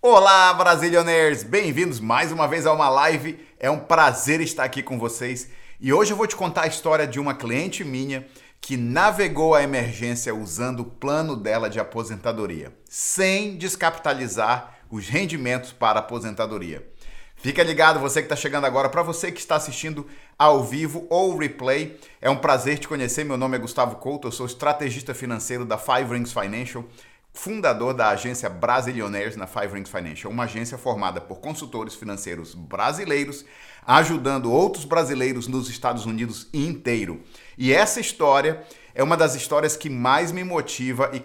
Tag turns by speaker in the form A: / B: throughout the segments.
A: Olá, Brasilioners! Bem-vindos mais uma vez a uma live. É um prazer estar aqui com vocês. E hoje eu vou te contar a história de uma cliente minha que navegou a emergência usando o plano dela de aposentadoria, sem descapitalizar os rendimentos para aposentadoria. Fica ligado, você que está chegando agora, para você que está assistindo ao vivo ou replay, é um prazer te conhecer. Meu nome é Gustavo Couto, eu sou estrategista financeiro da Five Rings Financial fundador da agência Brasilionaires na Five Rings Financial, uma agência formada por consultores financeiros brasileiros, ajudando outros brasileiros nos Estados Unidos inteiro. E essa história é uma das histórias que mais me motiva e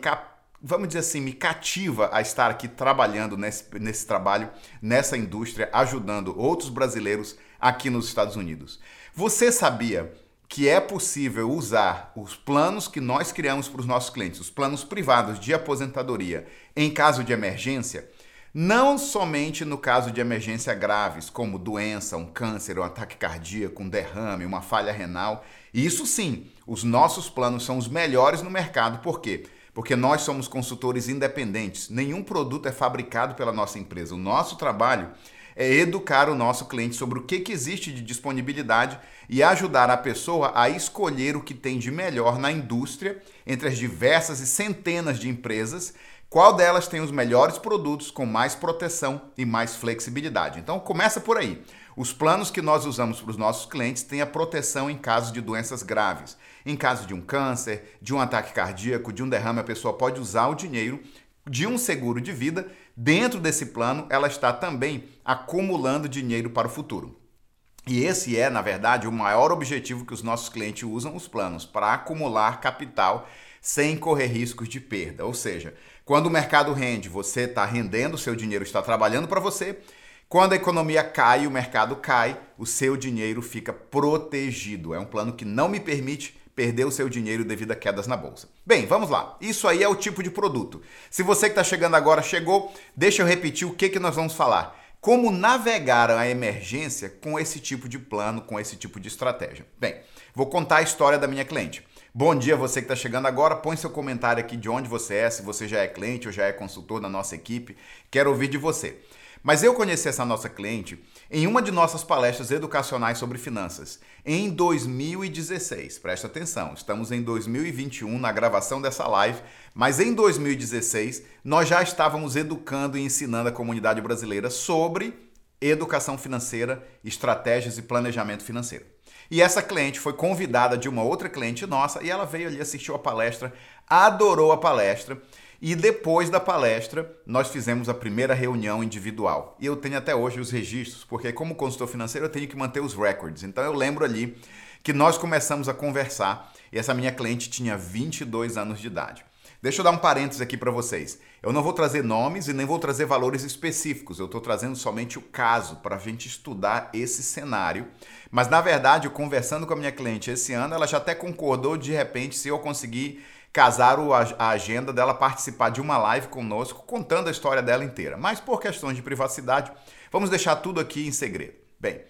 A: vamos dizer assim, me cativa a estar aqui trabalhando nesse, nesse trabalho, nessa indústria, ajudando outros brasileiros aqui nos Estados Unidos. Você sabia que é possível usar os planos que nós criamos para os nossos clientes, os planos privados de aposentadoria, em caso de emergência, não somente no caso de emergência graves, como doença, um câncer, um ataque cardíaco, um derrame, uma falha renal. Isso sim, os nossos planos são os melhores no mercado. Por quê? Porque nós somos consultores independentes. Nenhum produto é fabricado pela nossa empresa. O nosso trabalho é educar o nosso cliente sobre o que, que existe de disponibilidade e ajudar a pessoa a escolher o que tem de melhor na indústria entre as diversas e centenas de empresas, qual delas tem os melhores produtos com mais proteção e mais flexibilidade. Então começa por aí. Os planos que nós usamos para os nossos clientes têm a proteção em caso de doenças graves. Em caso de um câncer, de um ataque cardíaco, de um derrame, a pessoa pode usar o dinheiro de um seguro de vida. Dentro desse plano, ela está também acumulando dinheiro para o futuro. E esse é, na verdade, o maior objetivo que os nossos clientes usam os planos para acumular capital sem correr riscos de perda. Ou seja, quando o mercado rende, você está rendendo, o seu dinheiro está trabalhando para você. Quando a economia cai, o mercado cai, o seu dinheiro fica protegido. É um plano que não me permite perder o seu dinheiro devido a quedas na bolsa. Bem, vamos lá. Isso aí é o tipo de produto. Se você que está chegando agora chegou, deixa eu repetir o que, que nós vamos falar como navegar a emergência com esse tipo de plano, com esse tipo de estratégia? Bem, vou contar a história da minha cliente. Bom dia, você que está chegando agora. Põe seu comentário aqui de onde você é, se você já é cliente ou já é consultor da nossa equipe. Quero ouvir de você. Mas eu conheci essa nossa cliente em uma de nossas palestras educacionais sobre finanças, em 2016. Presta atenção, estamos em 2021 na gravação dessa live, mas em 2016 nós já estávamos educando e ensinando a comunidade brasileira sobre educação financeira, estratégias e planejamento financeiro. E essa cliente foi convidada de uma outra cliente nossa e ela veio ali, assistiu a palestra, adorou a palestra e depois da palestra, nós fizemos a primeira reunião individual. E eu tenho até hoje os registros, porque como consultor financeiro eu tenho que manter os records. Então eu lembro ali que nós começamos a conversar e essa minha cliente tinha 22 anos de idade. Deixa eu dar um parênteses aqui para vocês. Eu não vou trazer nomes e nem vou trazer valores específicos. Eu estou trazendo somente o caso para a gente estudar esse cenário. Mas na verdade, conversando com a minha cliente esse ano, ela já até concordou de repente se eu conseguir casar a agenda dela participar de uma live conosco contando a história dela inteira. Mas por questões de privacidade, vamos deixar tudo aqui em segredo. Bem,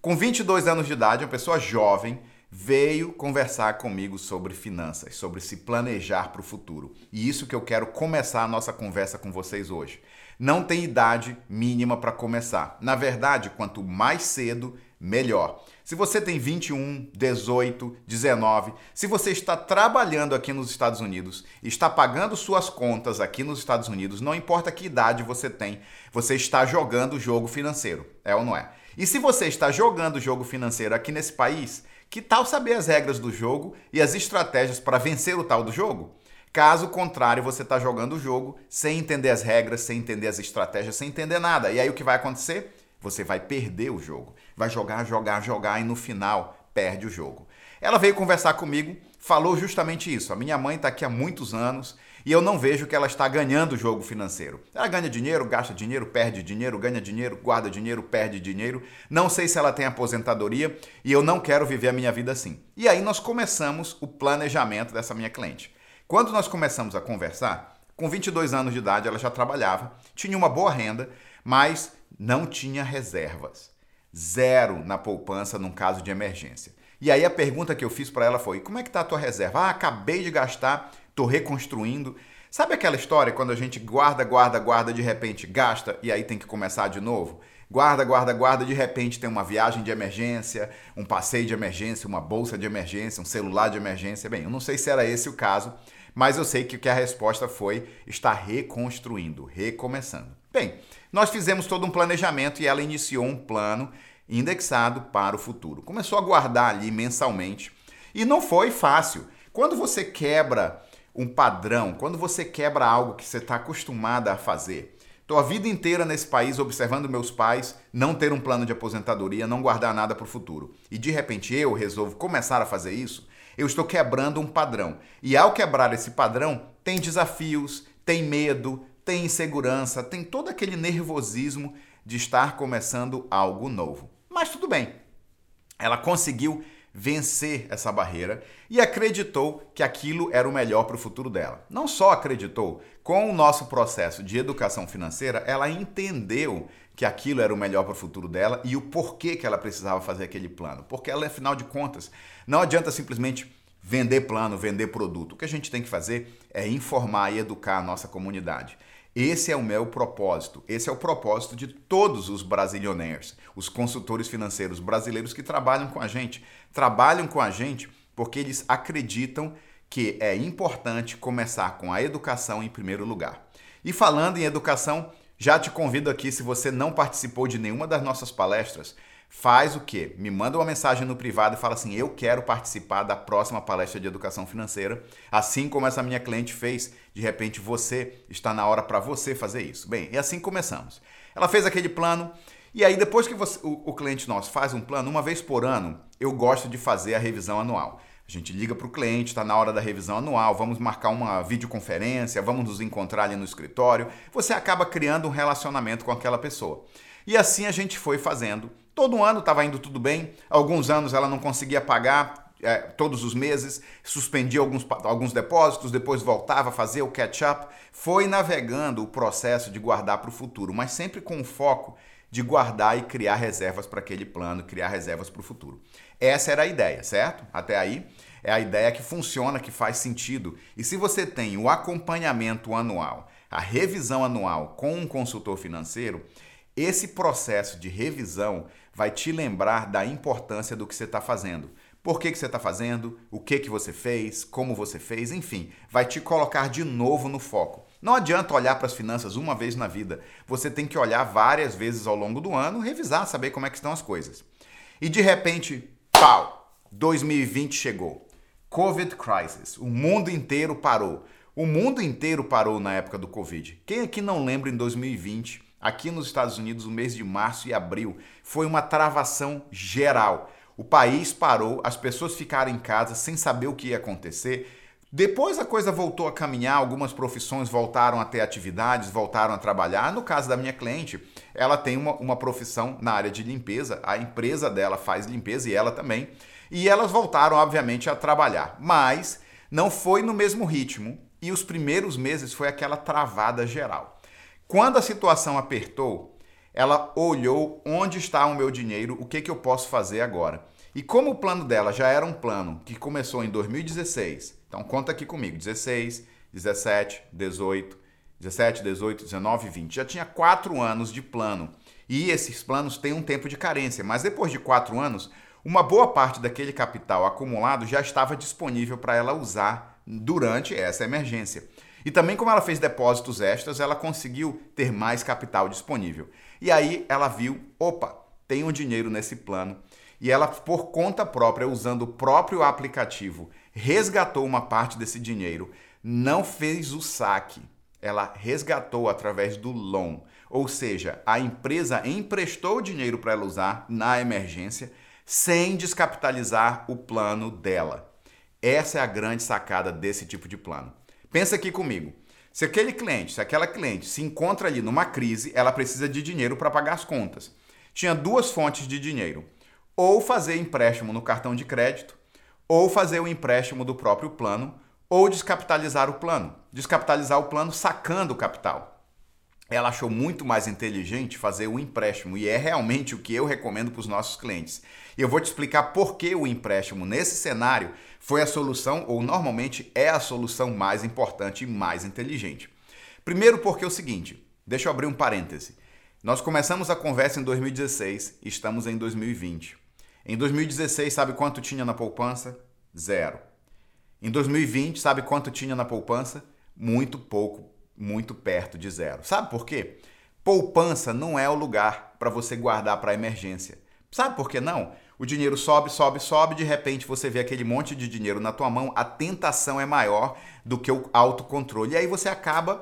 A: com 22 anos de idade, uma pessoa jovem veio conversar comigo sobre finanças, sobre se planejar para o futuro. E isso que eu quero começar a nossa conversa com vocês hoje. Não tem idade mínima para começar. Na verdade, quanto mais cedo, melhor. Se você tem 21, 18, 19, se você está trabalhando aqui nos Estados Unidos, está pagando suas contas aqui nos Estados Unidos, não importa que idade você tem, você está jogando o jogo financeiro, é ou não é? E se você está jogando o jogo financeiro aqui nesse país, que tal saber as regras do jogo e as estratégias para vencer o tal do jogo? Caso contrário, você está jogando o jogo sem entender as regras, sem entender as estratégias, sem entender nada. E aí o que vai acontecer? Você vai perder o jogo. Vai jogar, jogar, jogar e no final perde o jogo. Ela veio conversar comigo, falou justamente isso. A minha mãe está aqui há muitos anos e eu não vejo que ela está ganhando o jogo financeiro. Ela ganha dinheiro, gasta dinheiro, perde dinheiro, ganha dinheiro, guarda dinheiro, perde dinheiro. Não sei se ela tem aposentadoria e eu não quero viver a minha vida assim. E aí nós começamos o planejamento dessa minha cliente. Quando nós começamos a conversar, com 22 anos de idade ela já trabalhava, tinha uma boa renda, mas não tinha reservas. Zero na poupança num caso de emergência. E aí a pergunta que eu fiz para ela foi: como é que está a tua reserva? Ah, acabei de gastar, estou reconstruindo. Sabe aquela história quando a gente guarda, guarda, guarda, de repente gasta e aí tem que começar de novo? Guarda, guarda, guarda, de repente tem uma viagem de emergência, um passeio de emergência, uma bolsa de emergência, um celular de emergência. Bem, eu não sei se era esse o caso, mas eu sei que, a resposta foi estar reconstruindo, recomeçando. Bem, nós fizemos todo um planejamento e ela iniciou um plano indexado para o futuro. Começou a guardar ali mensalmente e não foi fácil. Quando você quebra um padrão, quando você quebra algo que você está acostumada a fazer. Estou a vida inteira nesse país observando meus pais não ter um plano de aposentadoria, não guardar nada para o futuro. E de repente eu resolvo começar a fazer isso, eu estou quebrando um padrão. E ao quebrar esse padrão, tem desafios, tem medo, tem insegurança, tem todo aquele nervosismo de estar começando algo novo. Mas tudo bem. Ela conseguiu vencer essa barreira e acreditou que aquilo era o melhor para o futuro dela. Não só acreditou, com o nosso processo de educação financeira, ela entendeu que aquilo era o melhor para o futuro dela e o porquê que ela precisava fazer aquele plano. Porque ela, afinal de contas, não adianta simplesmente vender plano, vender produto. O que a gente tem que fazer é informar e educar a nossa comunidade. Esse é o meu propósito. Esse é o propósito de todos os brasilionaires, os consultores financeiros brasileiros que trabalham com a gente. Trabalham com a gente porque eles acreditam que é importante começar com a educação em primeiro lugar. E falando em educação, já te convido aqui, se você não participou de nenhuma das nossas palestras, faz o quê? Me manda uma mensagem no privado e fala assim: eu quero participar da próxima palestra de educação financeira, assim como essa minha cliente fez. De repente você está na hora para você fazer isso. Bem, e assim começamos. Ela fez aquele plano. E aí, depois que você, o, o cliente nosso faz um plano, uma vez por ano, eu gosto de fazer a revisão anual. A gente liga para o cliente, está na hora da revisão anual, vamos marcar uma videoconferência, vamos nos encontrar ali no escritório. Você acaba criando um relacionamento com aquela pessoa. E assim a gente foi fazendo. Todo ano estava indo tudo bem. Alguns anos ela não conseguia pagar é, todos os meses, suspendia alguns, alguns depósitos, depois voltava a fazer o catch-up. Foi navegando o processo de guardar para o futuro, mas sempre com o foco de guardar e criar reservas para aquele plano, criar reservas para o futuro. Essa era a ideia, certo? Até aí é a ideia que funciona, que faz sentido. E se você tem o acompanhamento anual, a revisão anual com um consultor financeiro, esse processo de revisão vai te lembrar da importância do que você está fazendo. Por que, que você está fazendo, o que, que você fez, como você fez, enfim, vai te colocar de novo no foco. Não adianta olhar para as finanças uma vez na vida. Você tem que olhar várias vezes ao longo do ano, revisar, saber como é que estão as coisas. E de repente, pau! 2020 chegou. Covid crisis. O mundo inteiro parou. O mundo inteiro parou na época do Covid. Quem aqui não lembra em 2020 Aqui nos Estados Unidos, o mês de março e abril foi uma travação geral. O país parou, as pessoas ficaram em casa sem saber o que ia acontecer. Depois a coisa voltou a caminhar, algumas profissões voltaram a ter atividades, voltaram a trabalhar. No caso da minha cliente, ela tem uma, uma profissão na área de limpeza, a empresa dela faz limpeza e ela também. E elas voltaram, obviamente, a trabalhar, mas não foi no mesmo ritmo e os primeiros meses foi aquela travada geral. Quando a situação apertou, ela olhou onde está o meu dinheiro, o que, que eu posso fazer agora. E como o plano dela já era um plano que começou em 2016, então conta aqui comigo: 16, 17, 18, 17, 18, 19, 20. Já tinha quatro anos de plano. E esses planos têm um tempo de carência, mas depois de quatro anos, uma boa parte daquele capital acumulado já estava disponível para ela usar durante essa emergência. E também, como ela fez depósitos extras, ela conseguiu ter mais capital disponível. E aí ela viu: opa, tem um dinheiro nesse plano. E ela, por conta própria, usando o próprio aplicativo, resgatou uma parte desse dinheiro, não fez o saque, ela resgatou através do loan. Ou seja, a empresa emprestou o dinheiro para ela usar na emergência sem descapitalizar o plano dela. Essa é a grande sacada desse tipo de plano. Pensa aqui comigo. Se aquele cliente, se aquela cliente se encontra ali numa crise, ela precisa de dinheiro para pagar as contas. Tinha duas fontes de dinheiro: ou fazer empréstimo no cartão de crédito, ou fazer o empréstimo do próprio plano, ou descapitalizar o plano. Descapitalizar o plano sacando o capital. Ela achou muito mais inteligente fazer o empréstimo e é realmente o que eu recomendo para os nossos clientes. E eu vou te explicar por que o empréstimo nesse cenário foi a solução ou normalmente é a solução mais importante e mais inteligente. Primeiro porque é o seguinte, deixa eu abrir um parêntese. Nós começamos a conversa em 2016 e estamos em 2020. Em 2016, sabe quanto tinha na poupança? Zero. Em 2020, sabe quanto tinha na poupança? Muito pouco muito perto de zero. Sabe por quê? Poupança não é o lugar para você guardar para emergência. Sabe por que não? O dinheiro sobe, sobe, sobe, de repente você vê aquele monte de dinheiro na tua mão, a tentação é maior do que o autocontrole. E aí você acaba,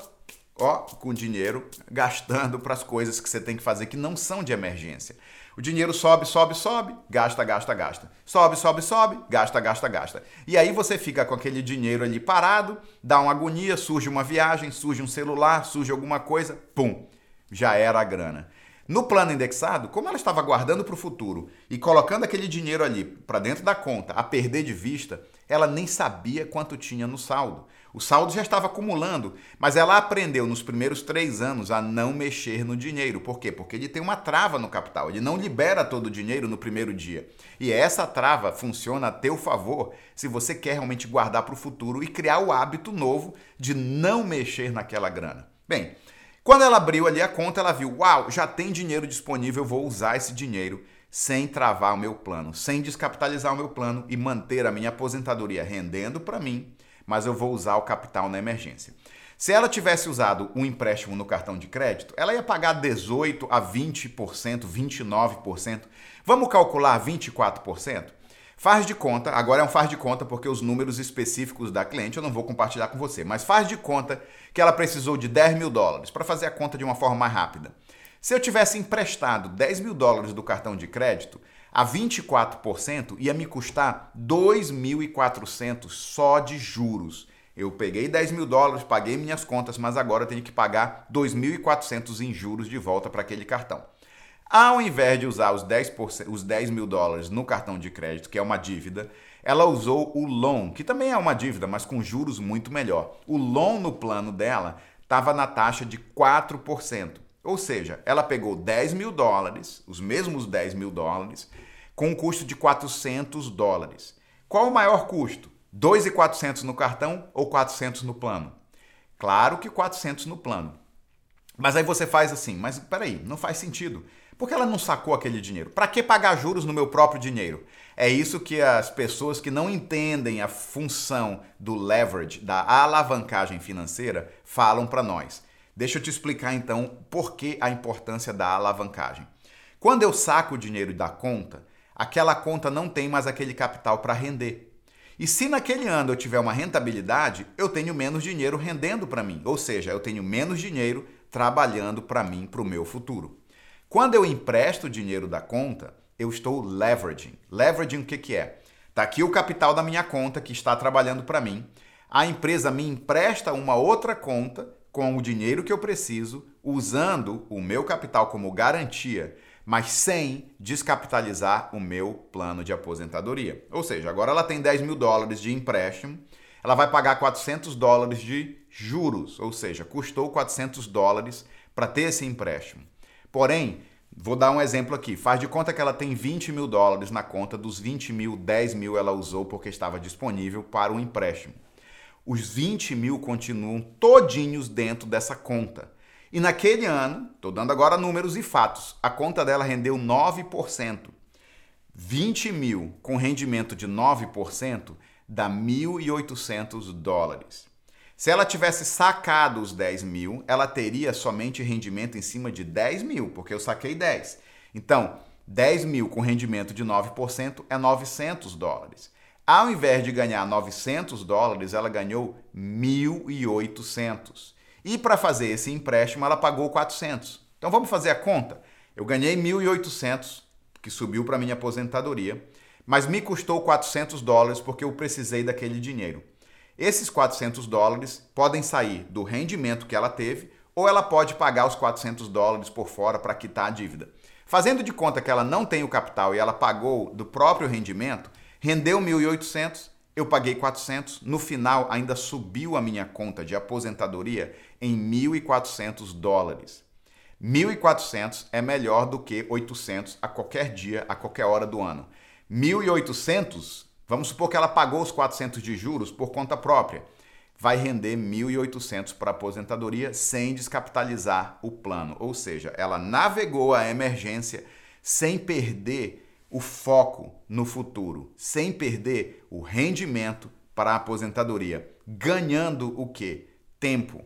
A: ó, com dinheiro gastando para as coisas que você tem que fazer que não são de emergência. O dinheiro sobe, sobe, sobe, gasta, gasta, gasta. Sobe, sobe, sobe, gasta, gasta, gasta. E aí você fica com aquele dinheiro ali parado, dá uma agonia, surge uma viagem, surge um celular, surge alguma coisa, pum, já era a grana. No plano indexado, como ela estava guardando para o futuro e colocando aquele dinheiro ali para dentro da conta a perder de vista, ela nem sabia quanto tinha no saldo. O saldo já estava acumulando, mas ela aprendeu nos primeiros três anos a não mexer no dinheiro. Por quê? Porque ele tem uma trava no capital, ele não libera todo o dinheiro no primeiro dia. E essa trava funciona a teu favor se você quer realmente guardar para o futuro e criar o hábito novo de não mexer naquela grana. Bem, quando ela abriu ali a conta, ela viu: uau, já tem dinheiro disponível, vou usar esse dinheiro sem travar o meu plano, sem descapitalizar o meu plano e manter a minha aposentadoria rendendo para mim mas eu vou usar o capital na emergência. Se ela tivesse usado um empréstimo no cartão de crédito, ela ia pagar 18 a 20%, 29%. Vamos calcular 24%? Faz de conta, agora é um faz de conta porque os números específicos da cliente eu não vou compartilhar com você, mas faz de conta que ela precisou de 10 mil dólares para fazer a conta de uma forma mais rápida. Se eu tivesse emprestado 10 mil dólares do cartão de crédito, a 24% ia me custar 2.400 só de juros. Eu peguei 10 mil dólares, paguei minhas contas, mas agora tenho que pagar 2.400 em juros de volta para aquele cartão. Ao invés de usar os 10, os 10 mil dólares no cartão de crédito, que é uma dívida, ela usou o loan, que também é uma dívida, mas com juros muito melhor. O loan no plano dela estava na taxa de 4%. Ou seja, ela pegou 10 mil dólares, os mesmos 10 mil dólares, com um custo de 400 dólares. Qual o maior custo? 2.400 no cartão ou 400 no plano? Claro que 400 no plano. Mas aí você faz assim, mas peraí, não faz sentido. Por que ela não sacou aquele dinheiro? Para que pagar juros no meu próprio dinheiro? É isso que as pessoas que não entendem a função do leverage, da alavancagem financeira, falam para nós. Deixa eu te explicar então por que a importância da alavancagem. Quando eu saco o dinheiro da conta, aquela conta não tem mais aquele capital para render. E se naquele ano eu tiver uma rentabilidade, eu tenho menos dinheiro rendendo para mim, ou seja, eu tenho menos dinheiro trabalhando para mim, para o meu futuro. Quando eu empresto o dinheiro da conta, eu estou leveraging. Leveraging o que, que é? Está aqui o capital da minha conta que está trabalhando para mim. A empresa me empresta uma outra conta com o dinheiro que eu preciso, usando o meu capital como garantia mas sem descapitalizar o meu plano de aposentadoria. Ou seja, agora ela tem 10 mil dólares de empréstimo, ela vai pagar 400 dólares de juros, ou seja, custou 400 dólares para ter esse empréstimo. Porém, vou dar um exemplo aqui: faz de conta que ela tem 20 mil dólares na conta, dos 20 mil, 10 mil ela usou porque estava disponível para o empréstimo. Os 20 mil continuam todinhos dentro dessa conta. E naquele ano, estou dando agora números e fatos, a conta dela rendeu 9%. 20 mil com rendimento de 9% dá 1.800 dólares. Se ela tivesse sacado os 10 mil, ela teria somente rendimento em cima de 10 mil, porque eu saquei 10. Então, 10 mil com rendimento de 9% é 900 dólares. Ao invés de ganhar 900 dólares, ela ganhou 1.800. E para fazer esse empréstimo, ela pagou 400. Então vamos fazer a conta? Eu ganhei 1.800, que subiu para minha aposentadoria, mas me custou 400 dólares porque eu precisei daquele dinheiro. Esses 400 dólares podem sair do rendimento que ela teve ou ela pode pagar os 400 dólares por fora para quitar a dívida. Fazendo de conta que ela não tem o capital e ela pagou do próprio rendimento, rendeu 1.800, eu paguei 400, no final ainda subiu a minha conta de aposentadoria em 1.400 dólares. 1.400 é melhor do que 800 a qualquer dia, a qualquer hora do ano. 1.800, vamos supor que ela pagou os 400 de juros por conta própria vai render 1.800 para aposentadoria sem descapitalizar o plano. Ou seja, ela navegou a emergência sem perder o foco no futuro, sem perder o rendimento para a aposentadoria, ganhando o quê? Tempo.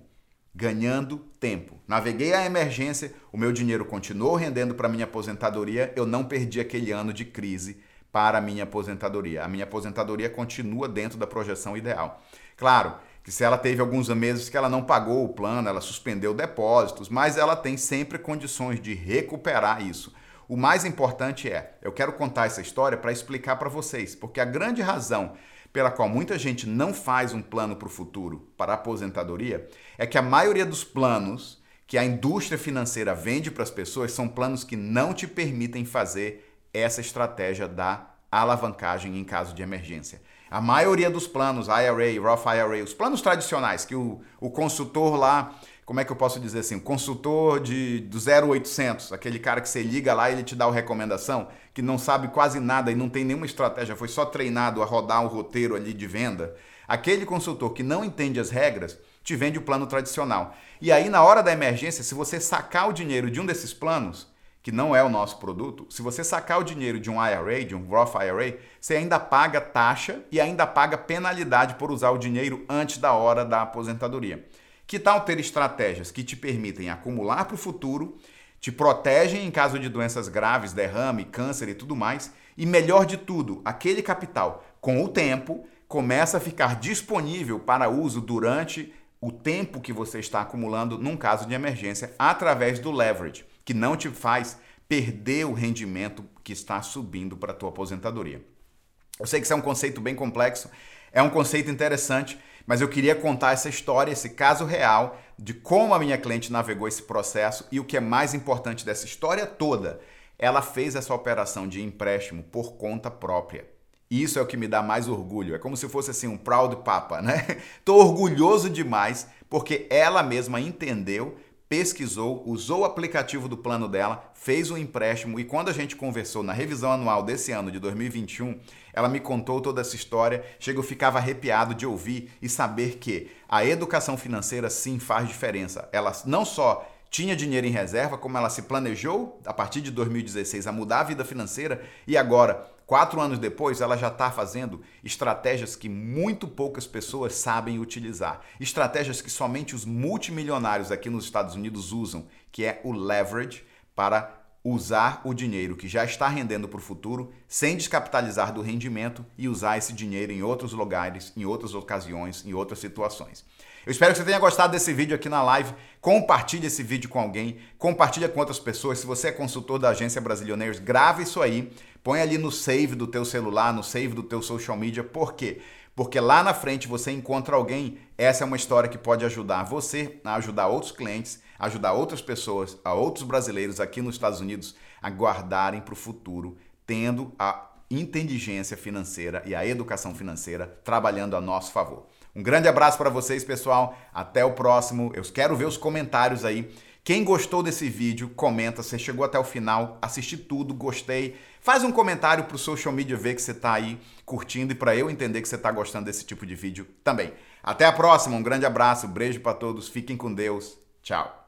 A: Ganhando tempo. Naveguei a emergência, o meu dinheiro continuou rendendo para minha aposentadoria, eu não perdi aquele ano de crise para a minha aposentadoria. A minha aposentadoria continua dentro da projeção ideal. Claro, que se ela teve alguns meses que ela não pagou o plano, ela suspendeu depósitos, mas ela tem sempre condições de recuperar isso. O mais importante é, eu quero contar essa história para explicar para vocês, porque a grande razão pela qual muita gente não faz um plano para o futuro, para a aposentadoria, é que a maioria dos planos que a indústria financeira vende para as pessoas são planos que não te permitem fazer essa estratégia da alavancagem em caso de emergência. A maioria dos planos, IRA, Roth IRA, os planos tradicionais que o, o consultor lá, como é que eu posso dizer assim, consultor de, do 0800, aquele cara que você liga lá e ele te dá a recomendação, que não sabe quase nada e não tem nenhuma estratégia, foi só treinado a rodar um roteiro ali de venda, aquele consultor que não entende as regras, te vende o plano tradicional. E aí, na hora da emergência, se você sacar o dinheiro de um desses planos, que não é o nosso produto, se você sacar o dinheiro de um IRA, de um Roth IRA, você ainda paga taxa e ainda paga penalidade por usar o dinheiro antes da hora da aposentadoria. Que tal ter estratégias que te permitem acumular para o futuro, te protegem em caso de doenças graves, derrame, câncer e tudo mais, e melhor de tudo, aquele capital, com o tempo, começa a ficar disponível para uso durante o tempo que você está acumulando num caso de emergência através do leverage que não te faz perder o rendimento que está subindo para a tua aposentadoria. Eu sei que isso é um conceito bem complexo, é um conceito interessante, mas eu queria contar essa história, esse caso real de como a minha cliente navegou esse processo e o que é mais importante dessa história toda, ela fez essa operação de empréstimo por conta própria. Isso é o que me dá mais orgulho. É como se fosse assim um proud papa, né? Tô orgulhoso demais porque ela mesma entendeu pesquisou, usou o aplicativo do plano dela, fez um empréstimo e quando a gente conversou na revisão anual desse ano de 2021, ela me contou toda essa história. Chega, eu ficava arrepiado de ouvir e saber que a educação financeira sim faz diferença. Ela não só tinha dinheiro em reserva, como ela se planejou a partir de 2016 a mudar a vida financeira e agora Quatro anos depois, ela já está fazendo estratégias que muito poucas pessoas sabem utilizar. Estratégias que somente os multimilionários aqui nos Estados Unidos usam, que é o leverage para usar o dinheiro que já está rendendo para o futuro sem descapitalizar do rendimento e usar esse dinheiro em outros lugares, em outras ocasiões, em outras situações. Eu espero que você tenha gostado desse vídeo aqui na live. Compartilhe esse vídeo com alguém, compartilha com outras pessoas. Se você é consultor da agência Brasilioneiros, grave isso aí, põe ali no save do teu celular, no save do teu social media. Por quê? Porque lá na frente você encontra alguém, essa é uma história que pode ajudar você a ajudar outros clientes, ajudar outras pessoas, a outros brasileiros aqui nos Estados Unidos a guardarem para o futuro, tendo a inteligência financeira e a educação financeira trabalhando a nosso favor. Um grande abraço para vocês, pessoal. Até o próximo. Eu quero ver os comentários aí. Quem gostou desse vídeo, comenta. Você chegou até o final, assisti tudo, gostei. Faz um comentário para o social media ver que você está aí curtindo e para eu entender que você está gostando desse tipo de vídeo também. Até a próxima, um grande abraço, um beijo para todos, fiquem com Deus, tchau.